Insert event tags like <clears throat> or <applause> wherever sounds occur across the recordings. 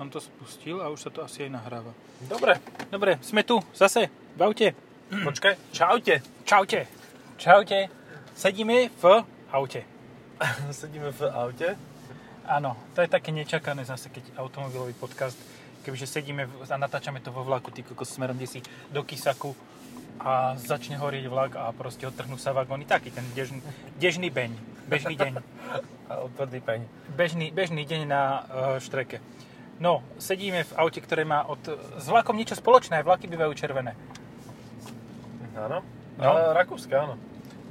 Som to spustil a už sa to asi aj nahráva. Dobre, Dobre, sme tu, zase, v aute. <clears throat> počkaj. Čaute. Čaute. Čaute. Sedíme v aute. <laughs> Sedíme v aute. Áno, to je také nečakané zase, keď automobilový podcast, kebyže sedíme a natáčame to vo vlaku, ty kokos smerom kde si do Kisaku a začne horieť vlak a proste odtrhnú sa vagóny. Taký ten dežný, dežný beň, bežný deň. <laughs> A tvrdý peň. Bežný, bežný deň na uh, štreke. No, sedíme v aute, ktoré má od, s vlakom niečo spoločné, vlaky bývajú červené. Áno. No. Ale rakúske, áno.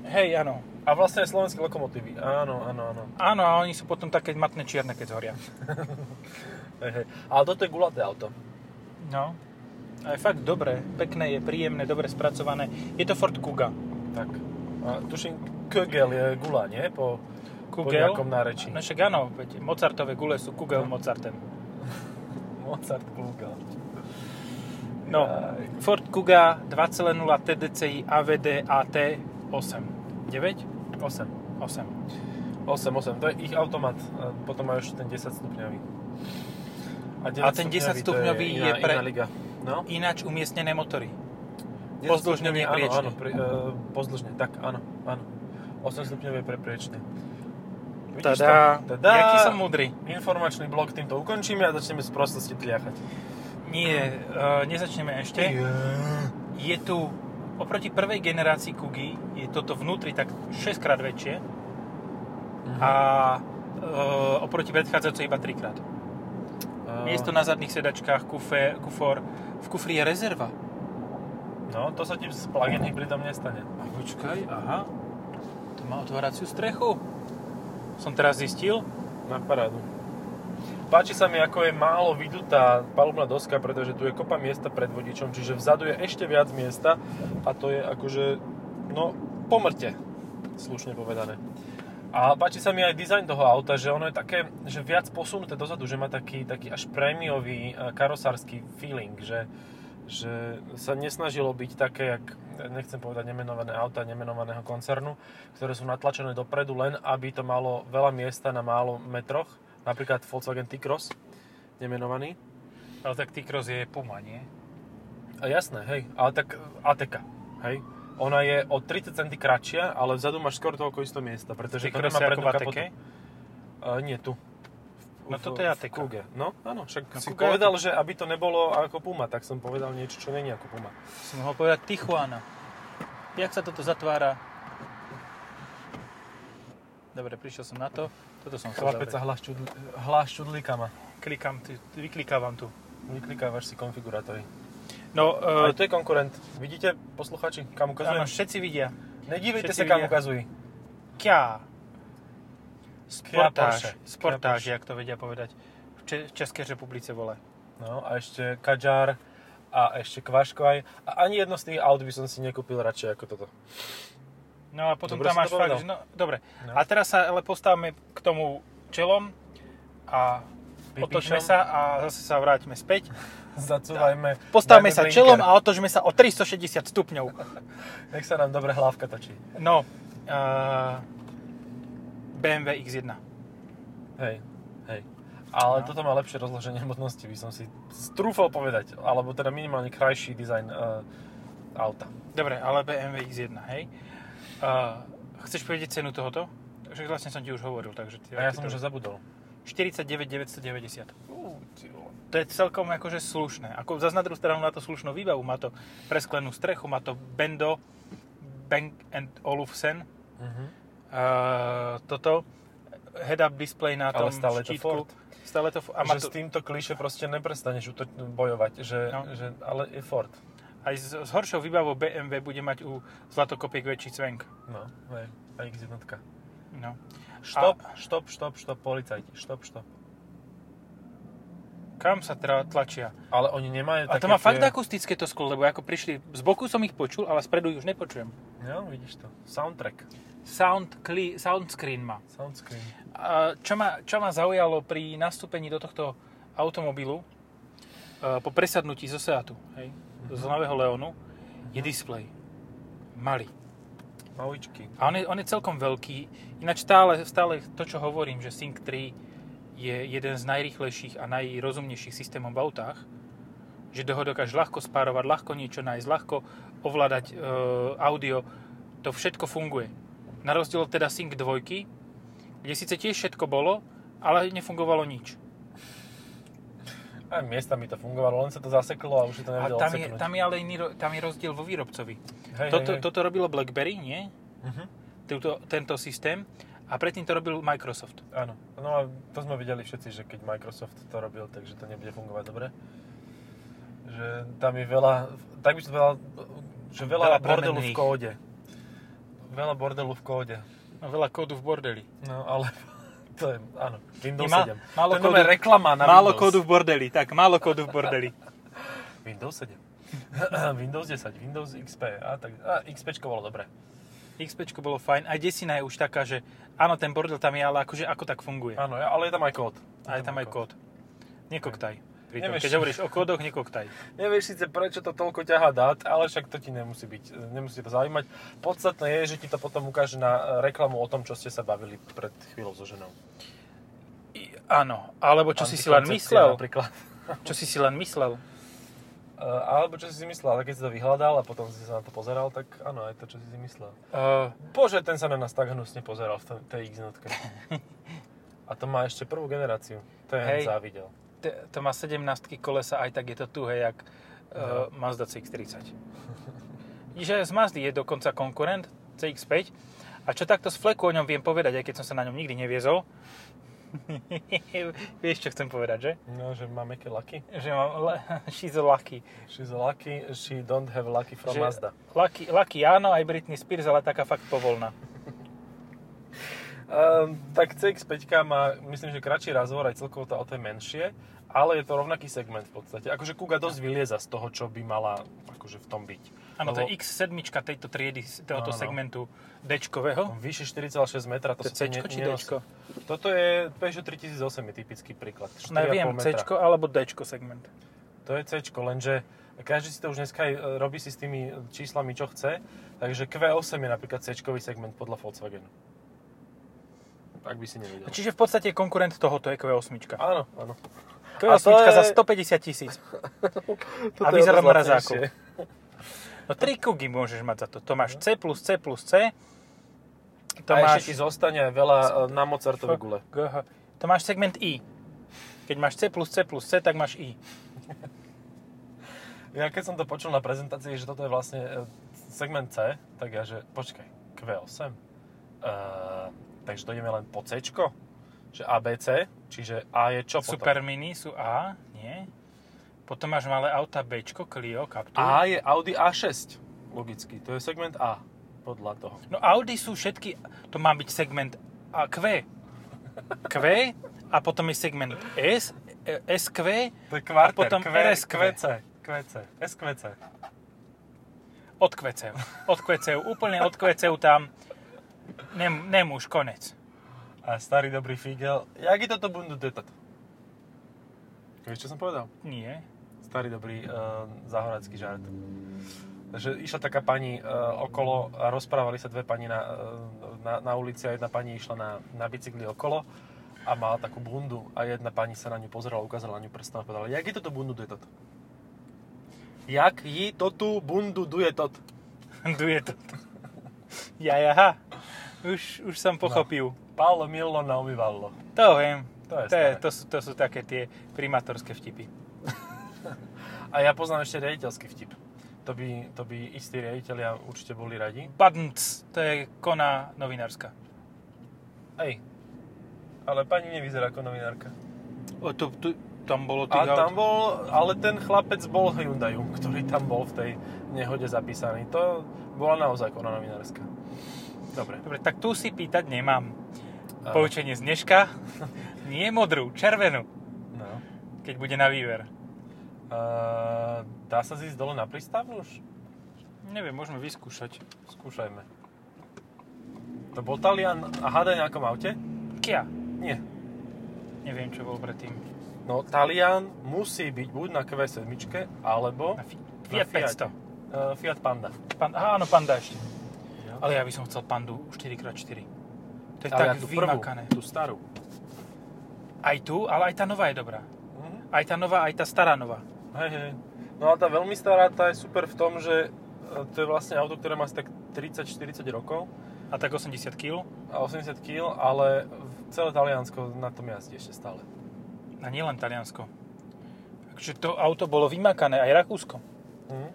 Hej, áno. A vlastne aj slovenské lokomotívy. Áno, áno, áno. Áno, a oni sú potom také matné čierne, keď zhoria. <laughs> Hej, hej. Ale toto je gulaté auto. No. A je fakt dobré, pekné je, príjemné, dobre spracované. Je to Ford Kuga. Tak. A tuším, Kögel je gula, nie? Po, po Kugel? nejakom nárečí. No však áno, veď Mozartové gule sú Kugel Mozartem. Mozart Kugel. No, Jaj. Ford Kuga 2.0 TDCi AVD AT 8. 9? 8. 8. 8, 8. To je ich automat. A potom majú ešte ten 10 stupňový. A ten 10 stupňový je iná, pre- Iná liga. No. Ináč umiestnené motory. 10 Pozdĺžne, nie priečne. Áno, áno, pri, uh, pozdĺžne, tak, áno, áno. 8 stupňové pre priečne. Vidíš Tada. to? Tada. Jaký som múdry. Informačný blok týmto ukončíme a začneme z prostosti tliachať. Nie, uh, nezačneme ešte. Je tu, oproti prvej generácii Kugy, je toto vnútri tak 6 krát väčšie Mhm. a uh, oproti predchádzajúcej iba 3 krát. Uh, Miesto na zadných sedačkách, kufe, kufor, v kufri je rezerva. No, to sa ti s plug-in hybridom nestane. A počkaj, aha, to má otváraciu strechu. Som teraz zistil, Na parádu. Páči sa mi, ako je málo vydutá palubná doska, pretože tu je kopa miesta pred vodičom, čiže vzadu je ešte viac miesta a to je akože, no, pomrte, slušne povedané. A páči sa mi aj dizajn toho auta, že ono je také, že viac posunuté dozadu, že má taký, taký až prémiový eh, karosársky feeling, že, že sa nesnažilo byť také, jak, nechcem povedať nemenované auta nemenovaného koncernu, ktoré sú natlačené dopredu len, aby to malo veľa miesta na málo metroch, napríklad Volkswagen T-Cross, nemenovaný. ale tak T-Cross je Puma, nie? A jasné, hej, ale tak ATK, hej. Ona je o 30 cm kratšia, ale vzadu máš skoro toľko isto miesta, pretože to T-Cross nemá prednú kapotu. Uh, nie, tu. No V- toto je ATK. Kuge. No, áno, však No, si Kuga je povedal, že aby to nebolo ako Puma, tak som povedal niečo, čo není ako Puma. Som mohol povedať Tijuana. Jak sa toto zatvára? Dobre, prišiel som na to. Toto som chcel Chlapec sa hláš, čudl, hláš čudlíkama. Klikám, ty- vyklikávam tu. Vyklikávaš si konfigurátory. No, Ale uh, to je konkurent. Vidíte, posluchači, kam ukazujem? áno, všetci vidia. Nedívejte všetci sa, kam vidia. Kja. Sportáž. Sportáž, jak to vedia povedať. V, Če- v Českej republice vole. No a ešte Kadžar a ešte Kvaškvaj. A ani jedno z tých aut by som si nekúpil radšej ako toto. No a potom Dobre tam máš fakt, že no, dobre. No. A teraz sa ale postavme k tomu čelom a otočme Vypíšom. sa a zase sa vráťme späť. <laughs> Zacúvajme. Postavme sa blinker. čelom a otočme sa o 360 stupňov. <laughs> Nech sa nám dobre hlávka točí. No, uh, BMW X1. Hej, hej. Ale No. toto má lepšie rozloženie hmotnosti, by som si strúfal povedať. Alebo teda minimálne krajší dizajn uh, auta. Dobre, ale BMW X1, hej. Uh, chceš povedať cenu tohoto? Však vlastne som ti už hovoril, takže... Ty, A ja som to- už zabudol. 49 990. Uh. To je celkom akože slušné. Ako zase na druhú stranu má to slušnú výbavu. Má to presklenú strechu, má to Bendo, Bang and Olufsen. Mhm. Uh, toto head-up display na tom Ale stále je to štítku. Ford. Stále to. A A že to, s týmto kliše proste neprestaneš uto- bojovať, že, No. že, ale je Ford. aj s, s horšou výbavou BMW bude mať u zlatokopiek väčší cvenk. No, hej, a X1. No. Štop, štop, štop, štop, policajti, štop, štop. Kam sa teda tlačia? Ale oni nemajú A to má fakt tie... akustické to sklo, lebo ako prišli, z boku som ich počul, ale spredu ich už nepočujem. No, vidíš to. Soundtrack. Sound, cli, soundscreen má. Soundscreen. A čo, ma, čo ma zaujalo pri nastúpení do tohto automobilu, e, po presadnutí zo Seatu, hej, z nového Leonu, je displej. Malý. Maličky. A on je, on je celkom veľký. Ináč stále, stále to, čo hovorím, že Sync 3 je jeden z najrýchlejších a najrozumnejších systémov v autách, že ho dokáže ľahko spárovať, ľahko niečo nájsť, ľahko ovládať e, audio, to všetko funguje. Na rozdiel od teda Sync 2, kde síce tiež všetko bolo, ale nefungovalo nič. Aj miestami to fungovalo, len sa to zaseklo a už si to nevedelo tam je, tam je ale iný, tam je rozdiel vo výrobcovi. Hej, toto, hej, hej. toto robilo BlackBerry, nie? Mhm. Tuto, tento systém. A predtým to robil Microsoft. Áno, no a to sme videli všetci, že keď Microsoft to robil, takže to nebude fungovať dobre. Že tam je veľa, tak by som povedal, že veľa, Veľa bordelu v kóde. Veľa bordelu v kóde. No, veľa kódu v bordeli. No ale <laughs> to je, áno, Windows má- 7. málo to kódu- reklama na málo Windows. kódu v bordeli, tak, málo kódu v bordeli. <laughs> Windows 7. <clears throat> Windows 10, Windows XP. A, tak, a XP bolo dobré. XP bolo fajn, aj desina je už taká, že áno, ten bordel tam je, ale akože ako tak funguje. Áno, ale je tam aj kód. A je tam aj kód. Nekoktaj. Pritom, Nevieš- keď hovoríš o kódoch, nekoktaj. Nevieš síce prečo to toľko ťaha dát, ale však to ti nemusí byť, nemusí to zaujímať. Podstatné je, že ti to potom ukáže na reklamu o tom, čo ste sa bavili pred chvíľou so ženou. I, áno, alebo čo si si len myslel. Napríklad. <laughs> Čo si si len myslel. Uh, alebo čo si si myslel, ale keď si to vyhľadal a potom si sa na to pozeral, tak áno, aj to, čo si si myslel. Uh, Bože, ten sa na nás tak hnusne pozeral v to- tej x <laughs> A to má ešte prvú generáciu. To je Hej. závidel. T- to má 17 kolesa, aj tak je to tuhé, jak uh, No. Mazda CX-30. Vidíš, aj z Mazdy je dokonca konkurent CX-5. A čo takto z fleku o ňom viem povedať, aj keď som sa na ňom nikdy neviezol. <laughs> Vieš, čo chcem povedať, že? No, že má meké laky. Že mám le- <laughs> she's a lucky. She's lucky, she don't have lucky from Že- Mazda. lucky. Lucky áno, aj Britney Spears, ale taká fakt povolná. Um, tak CX-5 má, myslím, že kratší razvor, aj celkovo to auto je menšie, ale je to rovnaký segment v podstate. Akože Kuga dosť vylieza z toho, čo by mala akože v tom byť. Áno, to je X7 tejto triedy, tohoto no. segmentu D-čkového. Vyše 4,6 metra, to, To je sú C nie- či nie- D? Toto je Peugeot 3008 je typický príklad. 4,5 Neviem, C metra. alebo D segment. To je C, lenže každý si to už dneska e, robí si s tými číslami, čo chce. Takže Q8 je napríklad C segment podľa Volkswagenu. Ak by si nevedel. Čiže v podstate konkurent tohoto je Q8. Áno, áno. Q8 <laughs> A to je- za 150 tisíc. A vyzerá mrazáku. No 3 kugy môžeš mať za to. To máš C plus C plus C. To a máš... ešte ti zostane veľa e, na Mozartové gule. To máš segment I. Keď máš C plus C plus C, tak máš I. <laughs> Ja keď som to počul na prezentácii, že toto je vlastne e, segment C, tak ja že počkaj, Q8? Uh, takže to ideme len po C, že ABC, čiže A je čo potom? Super Mini sú A, nie? Potom máš malé auta B, Clio, Captur. A je Audi A6, logicky, to je segment A, podľa toho. No Audi sú všetky, to má byť segment A, Q. Q a potom je segment S, e, SQ, To je kvarter, A potom Q, RSQ. QC, QC, SQC. od QC. Od QC, úplne od QC tam nem, nemôž, konec. A starý dobrý figel, jak je toto bundu, toto. Vieš, čo som povedal? Nie. Starý dobrý uh, zahoracký žart. Takže išla taká pani uh, okolo a rozprávali sa dve pani na, uh, na, na ulici a jedna pani išla na, na bicykli okolo a mala takú bundu a jedna pani sa na ňu pozerala, ukázala na ňu prstom a povedala, jak je toto bundu duje? Jak ji to tu bundu duje tot? <laughs> Duje to. Ja, jaha. Už, už som pochopil. Paolo Millo na umývadlo. To viem. To je To, je, to, sú, to sú také tie primátorské vtipy. <laughs> A ja poznám ešte riaditeľský vtip. To by, to by istí riaditeľia určite boli radi. Badnc, to je kona novinárska. Hej. Ale pani nevyzerá ako novinárka. O, to, tu, tam bolo tých A tam bol, ale ten chlapec bol Hyundai, ktorý tam bol v tej nehode zapísaný. To bola naozaj kona novinárska. Dobre. Dobre, tak tu si pýtať nemám. Áno. Poučenie z dneška. <laughs> Nie modrú, červenú, No. keď bude na výver. Uh, dá sa zísť dole na prístav už? Neviem, môžeme vyskúšať. Skúšajme. To bol Talian a hádaj na akom aute? Kia. Nie. Neviem, čo bol predtým. No, Talian musí byť buď na Q7, alebo Na Fi- Na Fiat Fiate. 500. uh, Fiat Panda. Pan, aha, áno, Panda ešte. Ale ja by som chcel Pandu 4x4. To je Ale ja tak tú prvú, vymakané. tú starú. Aj tu, ale aj tá nová je dobrá. Mhm. Aj tá nová, aj tá stará nová. Hej, hej. No a tá veľmi stará, tá je super v tom, že e, to je vlastne auto, ktoré má asi tak 30-40 rokov A tak 80 kg. a 80 kg, ale celé Taliansko na tom jazdí ešte stále. A nielen Taliansko. Takže to auto bolo vymakané aj Rakúsko. Mhm.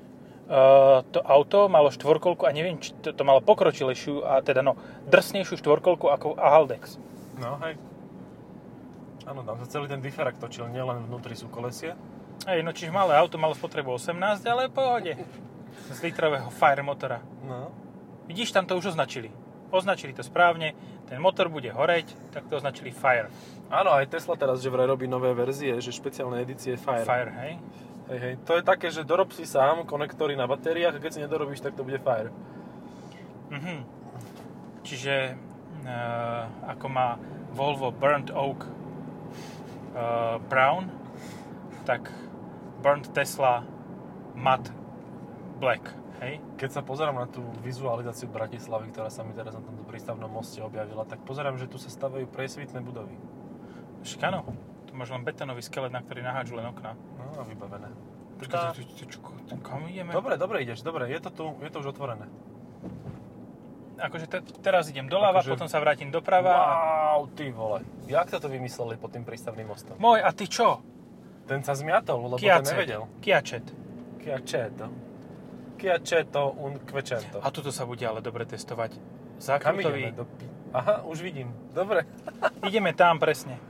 Uh, to auto malo štvorkolku a neviem, či to, to malo pokročilejšiu a teda no, drsnejšiu štvorkolku ako Ahaldex. No hej. Áno, tam sa celý ten diferak točil, nielen vnútri sú kolesie. Hej, no čiže malé auto malo spotrebu 18, ale pohode. Z litrového Fire motora. No. Vidíš, tam to už označili. Označili to správne, ten motor bude horeť, tak to označili Fire. Áno, aj Tesla teraz že vraj robí nové verzie, že špeciálne edície Fire. Fire, hej. Hej, hej. To je také, že dorob si sám konektory na batériách a keď si nedorobíš, tak to bude Fire. Mhm. Čiže uh, ako má Volvo Burnt Oak uh, Brown, tak Burnt Tesla Matte Black, hej? Keď sa pozerám na tú vizualizáciu Bratislavy, ktorá sa mi teraz na tomto prístavnom moste objavila, tak pozerám, že tu sa stavajú priesvitné budovy. Však áno, tu máš len betónový skelet, na ktorý nahádžu len okná. A vybavené. Počkaj, ty, ty, ty, ty, kam ideme? Dobre, dobre ideš, dobre, je to tu, je to už otvorené. Akože te, teraz idem doľava, Akože- potom sa vrátim doprava. Wow, ty vole. Jak to vymysleli pod tým prístavným mostom? Môj, a ty čo? Ten sa zmiatol, lebo Kiacet. nevedel. Kiačet. Kia Ceto. Kia Ceto un Quecento. A tuto sa bude ale dobre testovať. Kam Zákrutový. ideme? Do. Aha, už vidím. Dobre. Ideme tam presne.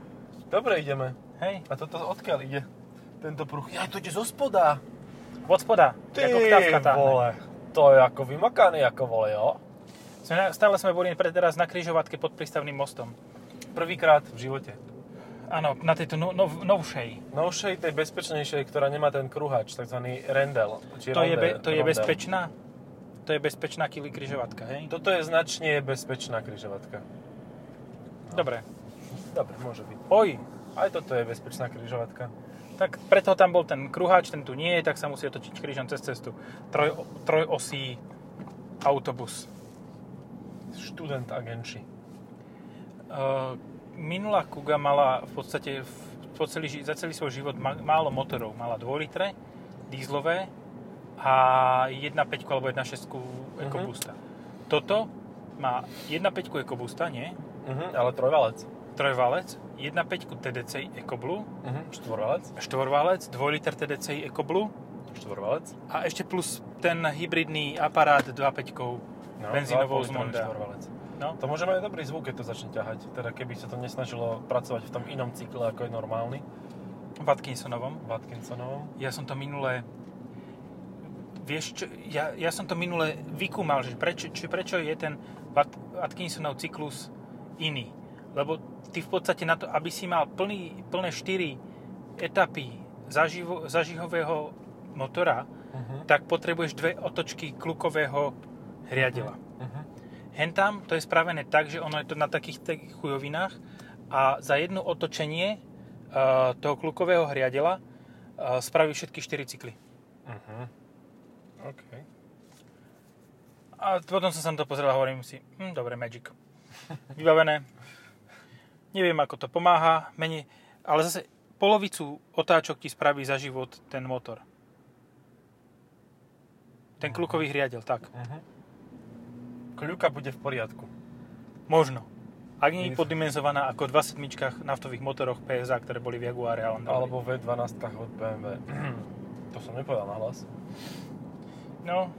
Dobre ideme. Hej, A toto odkiaľ ide? Tento pruh. Ja, to ide zo spoda. od spoda. Ty ako táhne. vole. To je ako vymakané, ako vole, jo? Sme, stále sme boli teraz na kryžovatke pod prístavným mostom. Prvýkrát v živote. Áno, na tejto no, nov, novšej. Novšej, tej bezpečnejšej, ktorá nemá ten kruhač, takzvaný rendel. Či To je, be, rondel, to je rondel. bezpečná? To je bezpečná kili kryžovatka, hej? Toto je značne bezpečná kryžovatka. Dobre. Dobre, môže byť. Oj, Aj toto je bezpečná kryžovatka. Tak preto tam bol ten kruháč, ten tu nie je, tak sa musí otočiť krížom cez cestu. Troj, trojosý autobus. Študent agenči. Uh, minulá Kuga mala v podstate v, po celý, za celý svoj život ma, málo motorov. Mala 2 litre, dízlové a 1.5 alebo 1.6 EcoBoosta. Toto má 1.5 EcoBoosta, nie? Mhm, ale trojvalec. Trojvalec, 1.5 TDCi EcoBlue, Mhm, štvorvalec. štvorvalec, 2 liter TDCi EcoBlue Štvorvalec. a ešte plus ten hybridný aparát 2.5 No, benzínovou z 2,5 litrový Monda. Štvorvalec. No, To môže mať dobrý zvuk, keď to začne ťahať. Teda keby sa to nesnažilo pracovať v tom inom cykle, ako je normálny. v Atkinsonovom. V Atkinsonovom. Ja som to minulé vieš čo, ja, ja som to minule vykúmal, že prečo, či prečo je ten Atkinsonov cyklus iný. Lebo ty v podstate na to, aby si mal plný, plné 4 etapy zaživo, zažihového motora, Uh-huh. tak potrebuješ dve otočky klukového riadela. Uh-huh. Hentam to je spravené tak, že ono je to na takých chujovinách a za jedno otočenie uh, toho klukového hriadela uh, spraví všetky 4 cykly. Uh-huh. OK. A potom som sa to pozrel a hovorím si, hm, dobre, Magic. Vybavené. Neviem, ako to pomáha, menej, ale zase polovicu otáčok ti spraví za život ten motor. Ten klukový hriadel, tak. Uh-huh. Kľuka bude v poriadku. Možno. Ak nie je poddimenzovaná ako 27 naftových motoroch PSA, ktoré boli v Jaguare a Land. Alebo V12 od BMW. <clears throat> to som nepovedal na hlas. No,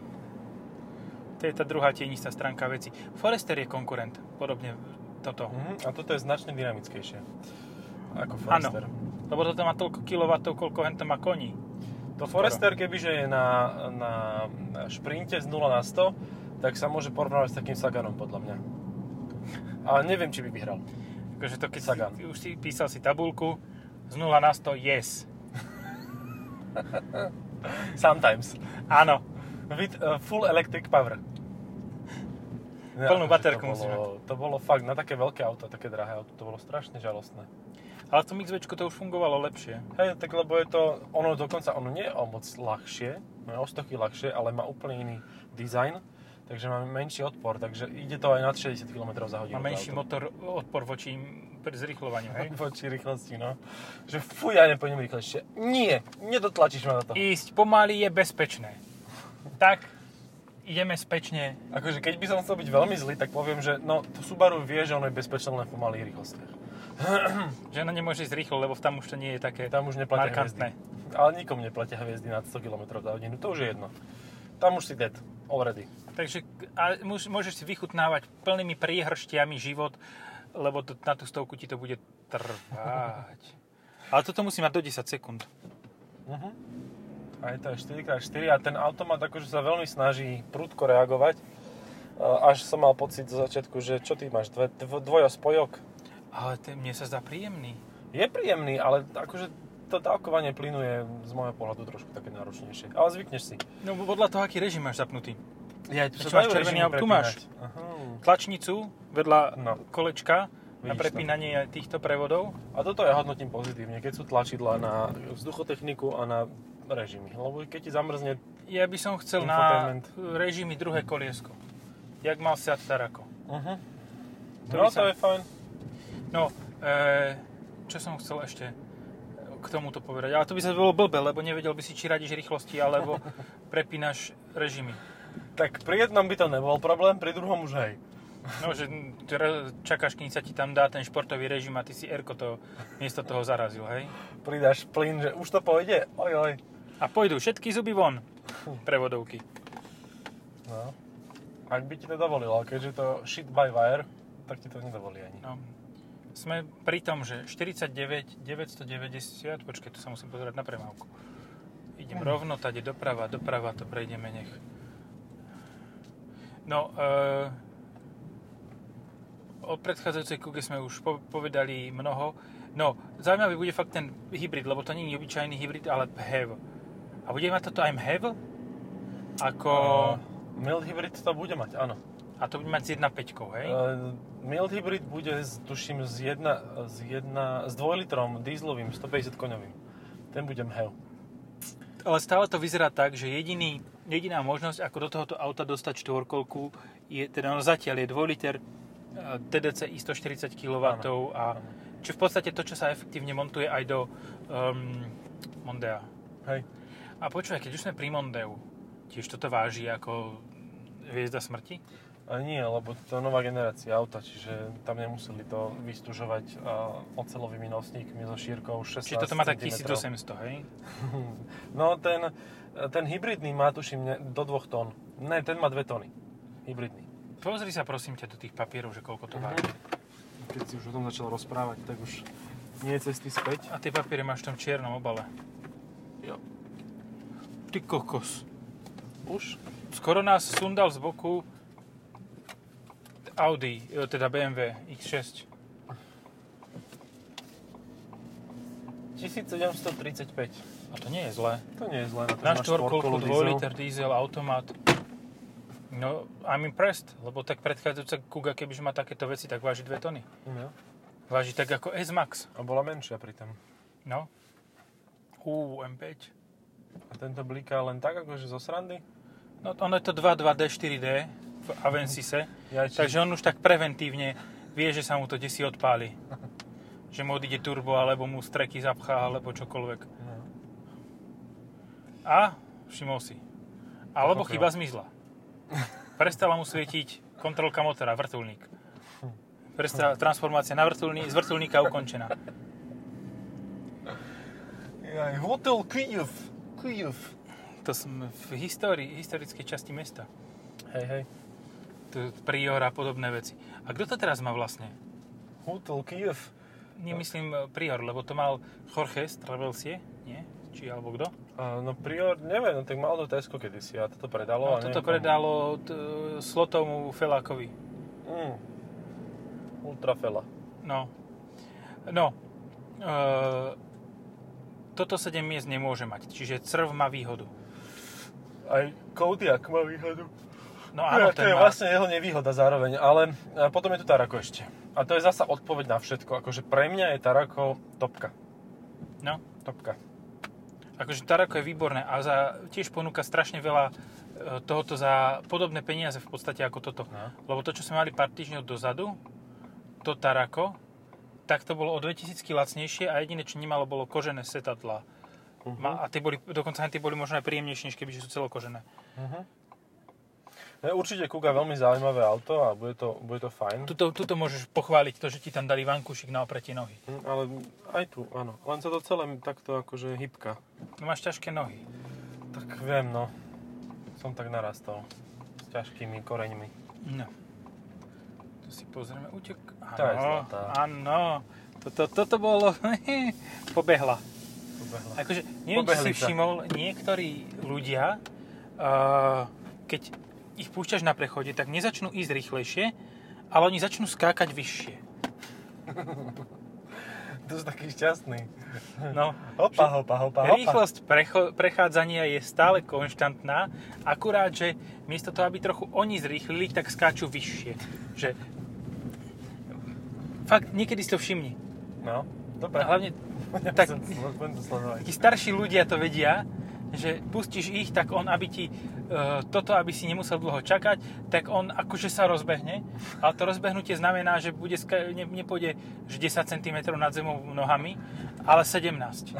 to je tá druhá tienistá stránka veci. Forester je konkurent, podobne toto. Uh-huh. A toto je značne dynamickejšie. Ako Áno, Forester. lebo toto má toľko kilovatov, koľko hen to má koní. To Forester, kebyže je na, na, na šprinte z 0 na 100, tak sa môže porovnávať s takým Saganom, podľa mňa. Ale neviem, či by vyhral. Akože to keď Sagan. si, už si písal si tabulku z 0 na 100, yes. <laughs> Sometimes. Áno, With uh, full electric power. Plnú akože baterku to musíme. bolo, to bolo fakt, na také veľké auto, také drahé auto, to bolo strašne žalostné. ale v tom XV to už fungovalo lepšie. Hej, tak lebo je to, ono dokonca, ono nie je o moc ľahšie, no je o stoky ľahšie, ale má úplne iný dizajn, takže má menší odpor, takže ide to aj nad 60 km za hodinu. Má menší to auto. motor, odpor voči zrychľovaniu, hej? <laughs> Voči rýchlosti, no. Že fuj, ja nepôjdem rýchlejšie. Nie, nedotlačíš ma na to. Ísť pomaly je bezpečné. Tak, ideme spečne. Akože keď by som chcel byť veľmi zlý, tak poviem, že no, to Subaru vie, že ono je bezpečné len v pomalých rýchlostiach. <clears throat> Že ono nemôže ísť rýchlo, lebo tam už to nie je také Tam už neplatia markantné. hviezdy. Ale nikomu neplatia hviezdy nad 100 km za hodinu, to už je jedno. Tam už si dead, already. Takže a môž- môžeš si vychutnávať plnými priehrštiami život, lebo to, na tú stovku ti to bude trvať. <laughs> Ale toto musí mať do 10 sekúnd. Uh-huh. A je to aj 4x4 a ten automat akože sa veľmi snaží prudko reagovať. A Až som mal pocit zo začiatku, že čo ty máš, dve, dv, dvojospojok? Ale ten, mne sa zdá príjemný. Je príjemný, ale akože to dávkovanie plynu je z môjho pohľadu trošku také náročnejšie. Ale zvykneš si. No podľa toho, aký režim máš zapnutý. Ja, tu sa máš červený tu máš? Aha. Tlačnicu vedľa No. kolečka na Vidíš to. prepínanie týchto prevodov. A toto ja hodnotím pozitívne, keď sú tlačidla na vzduchotechniku a na režimy. Lebo keď ti zamrzne, Ja by som chcel na režimy druhé koliesko. Jak mal Seat Tarako. uh-huh. To no by to sa- je fajn. No, e, čo som chcel ešte k tomuto povedať. Ale to by sa bolo blbe, lebo nevedel by si, či radíš rýchlosti, alebo <laughs> prepínaš režimy. Tak pri jednom by to nebol problém, pri druhom už hej. No, že čakáš, kým sa ti tam dá ten športový režim a ty si Erko to miesto toho zarazil, hej? Pridáš plyn, že už to pôjde, oj oj. A pôjdu všetky zuby von. Prevodovky. No. Ak by ti to dovolilo, keďže to shit by wire, tak ti to nedovolí ani. No. Sme pri tom, že 49, 990, počkaj, tu sa musím pozerať na premávku. Idem Mhm. rovno, tady doprava, doprava, to prejdeme, nech. No, e, o predchádzajúcej kuge sme už po, povedali mnoho. No, zaujímavý bude fakt ten hybrid, lebo to nie je obyčajný hybrid, ale PHEV. A bude mať toto aj MHEV? Ako... Uh, mild hybrid to bude mať, áno. A to bude mať s 1.5, hej? Uh, mild hybrid bude, s- tuším, s, jedna, s, jedna, s 2 litrom dízlovým, 150 koňovým. Ten bude mhev. Ale stále to vyzerá tak, že jediný, jediná možnosť, ako do tohoto auta dostať štvorkolku, je, teda no zatiaľ je 2 liter TDCi 140 kW Áno, a áno. čo v podstate to, čo sa efektívne montuje aj do um, Mondea. Hej. A počúvaj, keď už sme pri Mondeu, tiež toto váži ako hviezda smrti? A nie, lebo to je nová generácia auta, čiže tam nemuseli to vystúžovať uh, ocelovými nosníkmi so šírkou 16 Čiže toto má tak cm. 1800, hej? <laughs> No ten, ten hybridný má tuším ne, do 2 tón. Ne, ten má 2 tóny. Hybridný. Pozri sa prosím ťa do tých papierov, že koľko to váži. Keď si už o tom začal rozprávať, tak už nie je cesty späť. A tie papiere máš v tom čiernom obale. Ty kokos. Už? Skoro nás sundal z boku Audi, e, teda BMW X6. 1735. A to nie je zlé. To nie je zlé na Na štvorkolku, štvorkolu 2 diesel. liter diesel, automat. No, I'm impressed, lebo tak predchádzajúca Kuga, kebyže má takéto veci, tak váži 2 tony. No. Váži tak ako S-Max. A bola menšia pritom. No. Uú, M5. A tento bliká len tak, akože zo srandy? No, ono je to 2.2D, 4D v Avensise, Ja, či... takže on už tak preventívne vie, že sa mu to desi odpáli. <laughs> Že mu odíde turbo, alebo mu streky zapchá, alebo čokoľvek. No. A všimol si. Alebo Pochopil. chyba zmizla. Prestala mu svietiť kontrolka motora, vrtulník. Prestala <laughs> transformácia na vrtulník, z vrtulníka ukončená. Hotel Kyiv. Kyiv. To sme v histórii, historickej časti mesta. Hej, hej. Tu Prior a podobné veci. A kto to teraz má vlastne? Hotel Kyiv. Nemyslím e, Prior, lebo to mal Jorge Stravelsie, nie? Či alebo kto? A, no prior, neviem, no tak mal do Tesco kedysi a toto predalo. No, a toto predalo t- Slotovmu Felákovi. Mm. Ultrafela. No. No. E, toto 7 miest nemôže mať, čiže crv má výhodu. Aj Kodiak má výhodu. No Áno, áno, to je má... vlastne jeho nevýhoda zároveň, ale a potom je tu Tarako ešte. A to je zasa odpoveď na všetko. Akože pre mňa je Tarako topka. No, Topka. akože Tarako je výborné a za, tiež ponúka strašne veľa e, tohoto za podobné peniaze v podstate ako toto. No. Lebo to, čo sme mali pár týždňov dozadu, to Tarako, tak to bolo o 2000 lacnejšie a jediné, čo nemalo, bolo kožené setadla. Ma- A tie boli, dokonca tie boli možno aj príjemnejšie, než kebyže sú celokožené. No, určite Kuga veľmi zaujímavé auto a bude to, bude to fajn. Tuto, tuto môžeš pochváliť to, že ti tam dali vankúšik na opretie nohy. Hm, Ale aj tu, áno. Len sa to celé takto akože hybka. No máš ťažké nohy. Tak viem, no. Som tak narastol. S ťažkými koreňmi. No. Tu si pozrieme, utek. Tá je zlatá. áno. Toto, toto bolo... <laughs> Pobehla. Pobehla. Akože, neviem, či si Pobehli všimol, niektorí ľudia, uh, keď ich púšťaš na prechode, tak nezačnú ísť rýchlejšie, ale oni začnú skákať vyššie. <laughs> To sú takí šťastní. No, Hopa, hopa, hopa, hopa. Rýchlosť precho- prechádzania je stále konštantná, akurát, že miesto toho, aby trochu oni zrýchlili, tak skáču vyššie. Že... Fakt, niekedy si to všimni. No, dobre. A hlavne <laughs> Ja tak- tí starší ľudia to vedia, že pustíš ich, tak on, aby ti e, toto, aby si nemusel dlho čakať, tak on akože sa rozbehne, ale to rozbehnutie znamená, že bude, ne, nepôjde že 10 cm nad zemou nohami, ale 17. <laughs>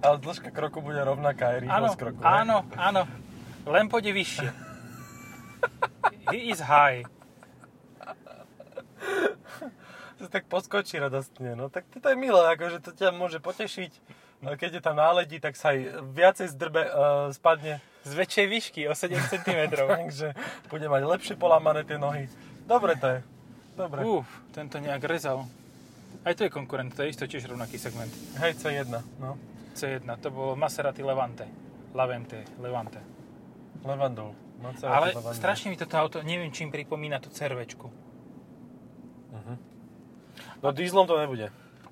Ale dĺžka kroku bude rovnaká, aj Áno, rýchlosť kroku. ne? áno, áno. Len pôjde vyššie. <laughs> He is high. To tak poskočí radostne. No tak toto je milé, akože to ťa môže potešiť. Ale keď je tam náledí, tak sa aj viacej zdrbe, uh, spadne. Z väčšej výšky, o 7 cm. <laughs> Takže bude mať lepšie polámané tie nohy. Dobre to je. Dobre. Uf, tento nejak rezal. Aj to je konkurent, to je isto tiež rovnaký segment. Hej, C1. No. C1, to bolo Maserati Levante. Lavente, Levante. Levandul. Maserati Ale Levandul. strašne mi toto auto, neviem, čím pripomína tú cervečku. No dieslom to nebude.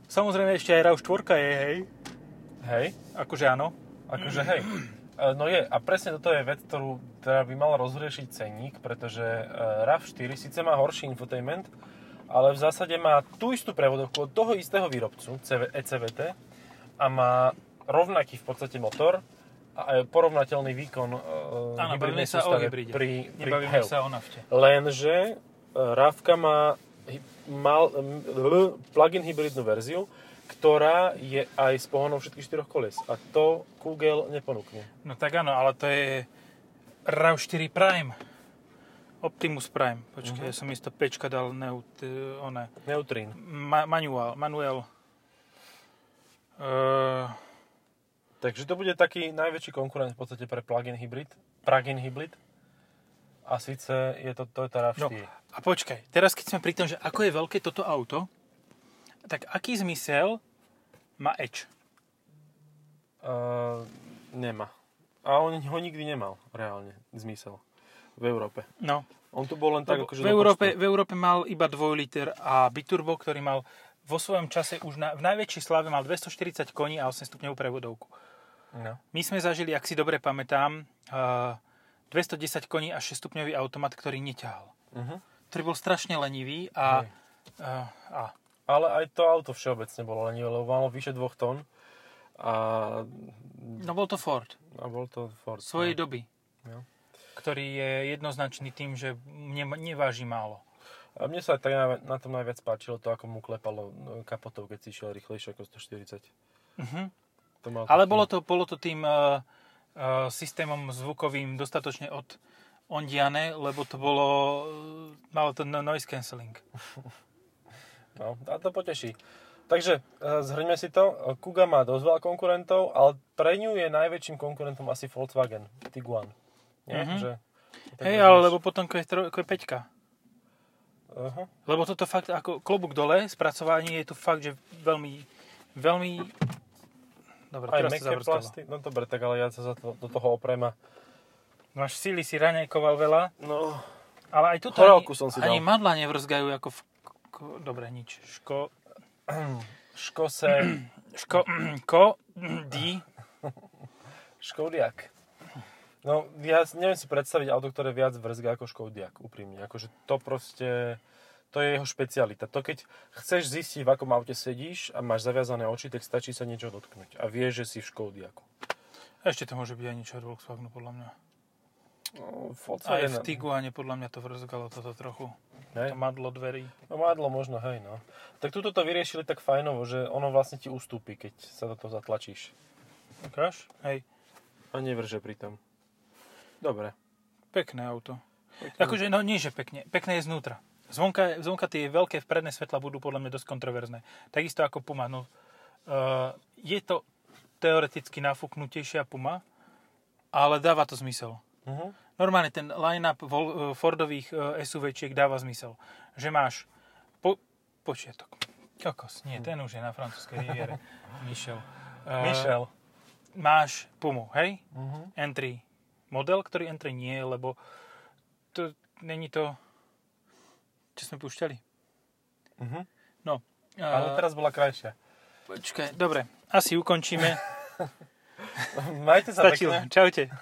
Samozrejme ešte aj RAV4 je, hej. Hej. Akože áno. Akože hej. <clears throat> E, No je, a presne toto je vec, ktorú ktorá by mala rozriešiť cenník, pretože e, RAV4 síce má horší infotainment, ale v zásade má tú istú prevodovku od toho istého výrobcu, CV, ECVT, a má rovnaký v podstate motor a aj porovnateľný výkon e, Áno, bavíme sa o hybride. pri, pri Nebavíme sa o nafte. Lenže e, RAV má mal, plug-in hybridnú verziu, ktorá je aj s pohonom všetkých štyroch koles. A to Kugel neponúkne. No tak áno, ale to je RAV4 Prime. Optimus Prime. Počkaj, Mhm. ja som isto pečka dal neut, e, one, Neutrín. ma, manuál, manuel. Uh, Takže to bude taký najväčší konkurent v podstate pre plug-in hybrid. Plug-in hybrid. A síce je to Toyota no, RAV4. a počkaj, teraz keď sme pri tom, že ako je veľké toto auto, tak aký zmysel má Edge? Uh, nemá. A on ho nikdy nemal, reálne, zmysel. V Európe. No, On tu bol len tak, akože v, Európe, v Európe mal iba 2 liter a biturbo, ktorý mal vo svojom čase už na, v najväčšej slave mal 240 koní a 8 stupňovú prevodovku. No. My sme zažili, ak si dobre pamätám, uh, 210 koní a 6 stupňový automat, ktorý neťahal. Uh-huh. Ktorý bol strašne lenivý a, uh, a Ale aj to auto všeobecne bolo lenivé, lebo malo vyše dvoch tón. A, no bol to Ford a bol to Ford. svojej no. doby, No. ktorý je jednoznačný tým, že ne, neváži málo. A mne sa tak na, tom najviac páčilo to, ako mu klepalo no, kapotou, keď si išiel rýchlejšie ako 140. Uh-huh. To mal Ale taký- bolo to, bolo to tým uh, systémom zvukovým dostatočne od ondiane, lebo to bolo, uh, malo to no- noise cancelling. <laughs> No, a to poteší. Takže e, zhrňme si to. Kuga má dosť veľa konkurentov, ale pre ňu je najväčším konkurentom asi Volkswagen Tiguan. Nie? Mhm. Že, Hej, ale lebo potom je, je peťka. Aha. Lebo toto fakt ako klobúk dole, spracovanie je tu fakt, že veľmi, veľmi... Dobre, Aj meké plasty. No dobre, tak ale ja sa za to, do toho oprem a... Máš síly, si raňajkoval veľa, No, ale aj tuto Horálku ani, som si ani dal. madla nevrzgajú ako v... Ko, dobre, nič. Ško... <clears throat> Škose, <clears throat> Ško... <clears throat> Ko... Di... Škodiak. No, ja si- neviem si predstaviť auto, ktoré viac vrzga ako Škodiak, úprimne. Akože to proste, to je jeho špecialita. To keď chceš zistiť, v akom aute sedíš a máš zaviazané oči, tak stačí sa niečo dotknúť. A vieš, že si v Škodiaku. Ešte to môže byť aj niečo od Volkswagenu, podľa mňa. No, Aj v Tiguane podľa mňa to vrzgalo toto trochu. Hej. To madlo dverí. No mádlo možno, hej no. Tak tuto to vyriešili tak fajnovo, že ono vlastne ti ustúpi, keď sa do toho zatlačíš. Ukáž? Hej. A nevrže pritom. Dobre. Pekné auto. Akože, no nie, že pekne. Pekné je znútra. Zvonka, zvonka tie veľké vpredné svetla budú podľa mňa dosť kontroverzné. Takisto ako Puma. No, uh, je to teoreticky nafúknutejšia Puma, ale dáva to zmysel. Uh-huh. Normálne ten line-up uh, Fordových uh, SUVčiek dáva zmysel. Že máš po- počiatok. Kokos, nie, ten už je na francúzskej riviere. <laughs> Michel. Uh, Michel. Máš Pumu, hej? Uh-huh. N3 model, ktorý N3 nie je, lebo to není to, čo sme púšťali. Uh-huh. No. Ale a- teraz bola krajšia. Počkaj, dobre, asi ukončíme. <laughs> Majte sa Stačilo. pekne. Čaute.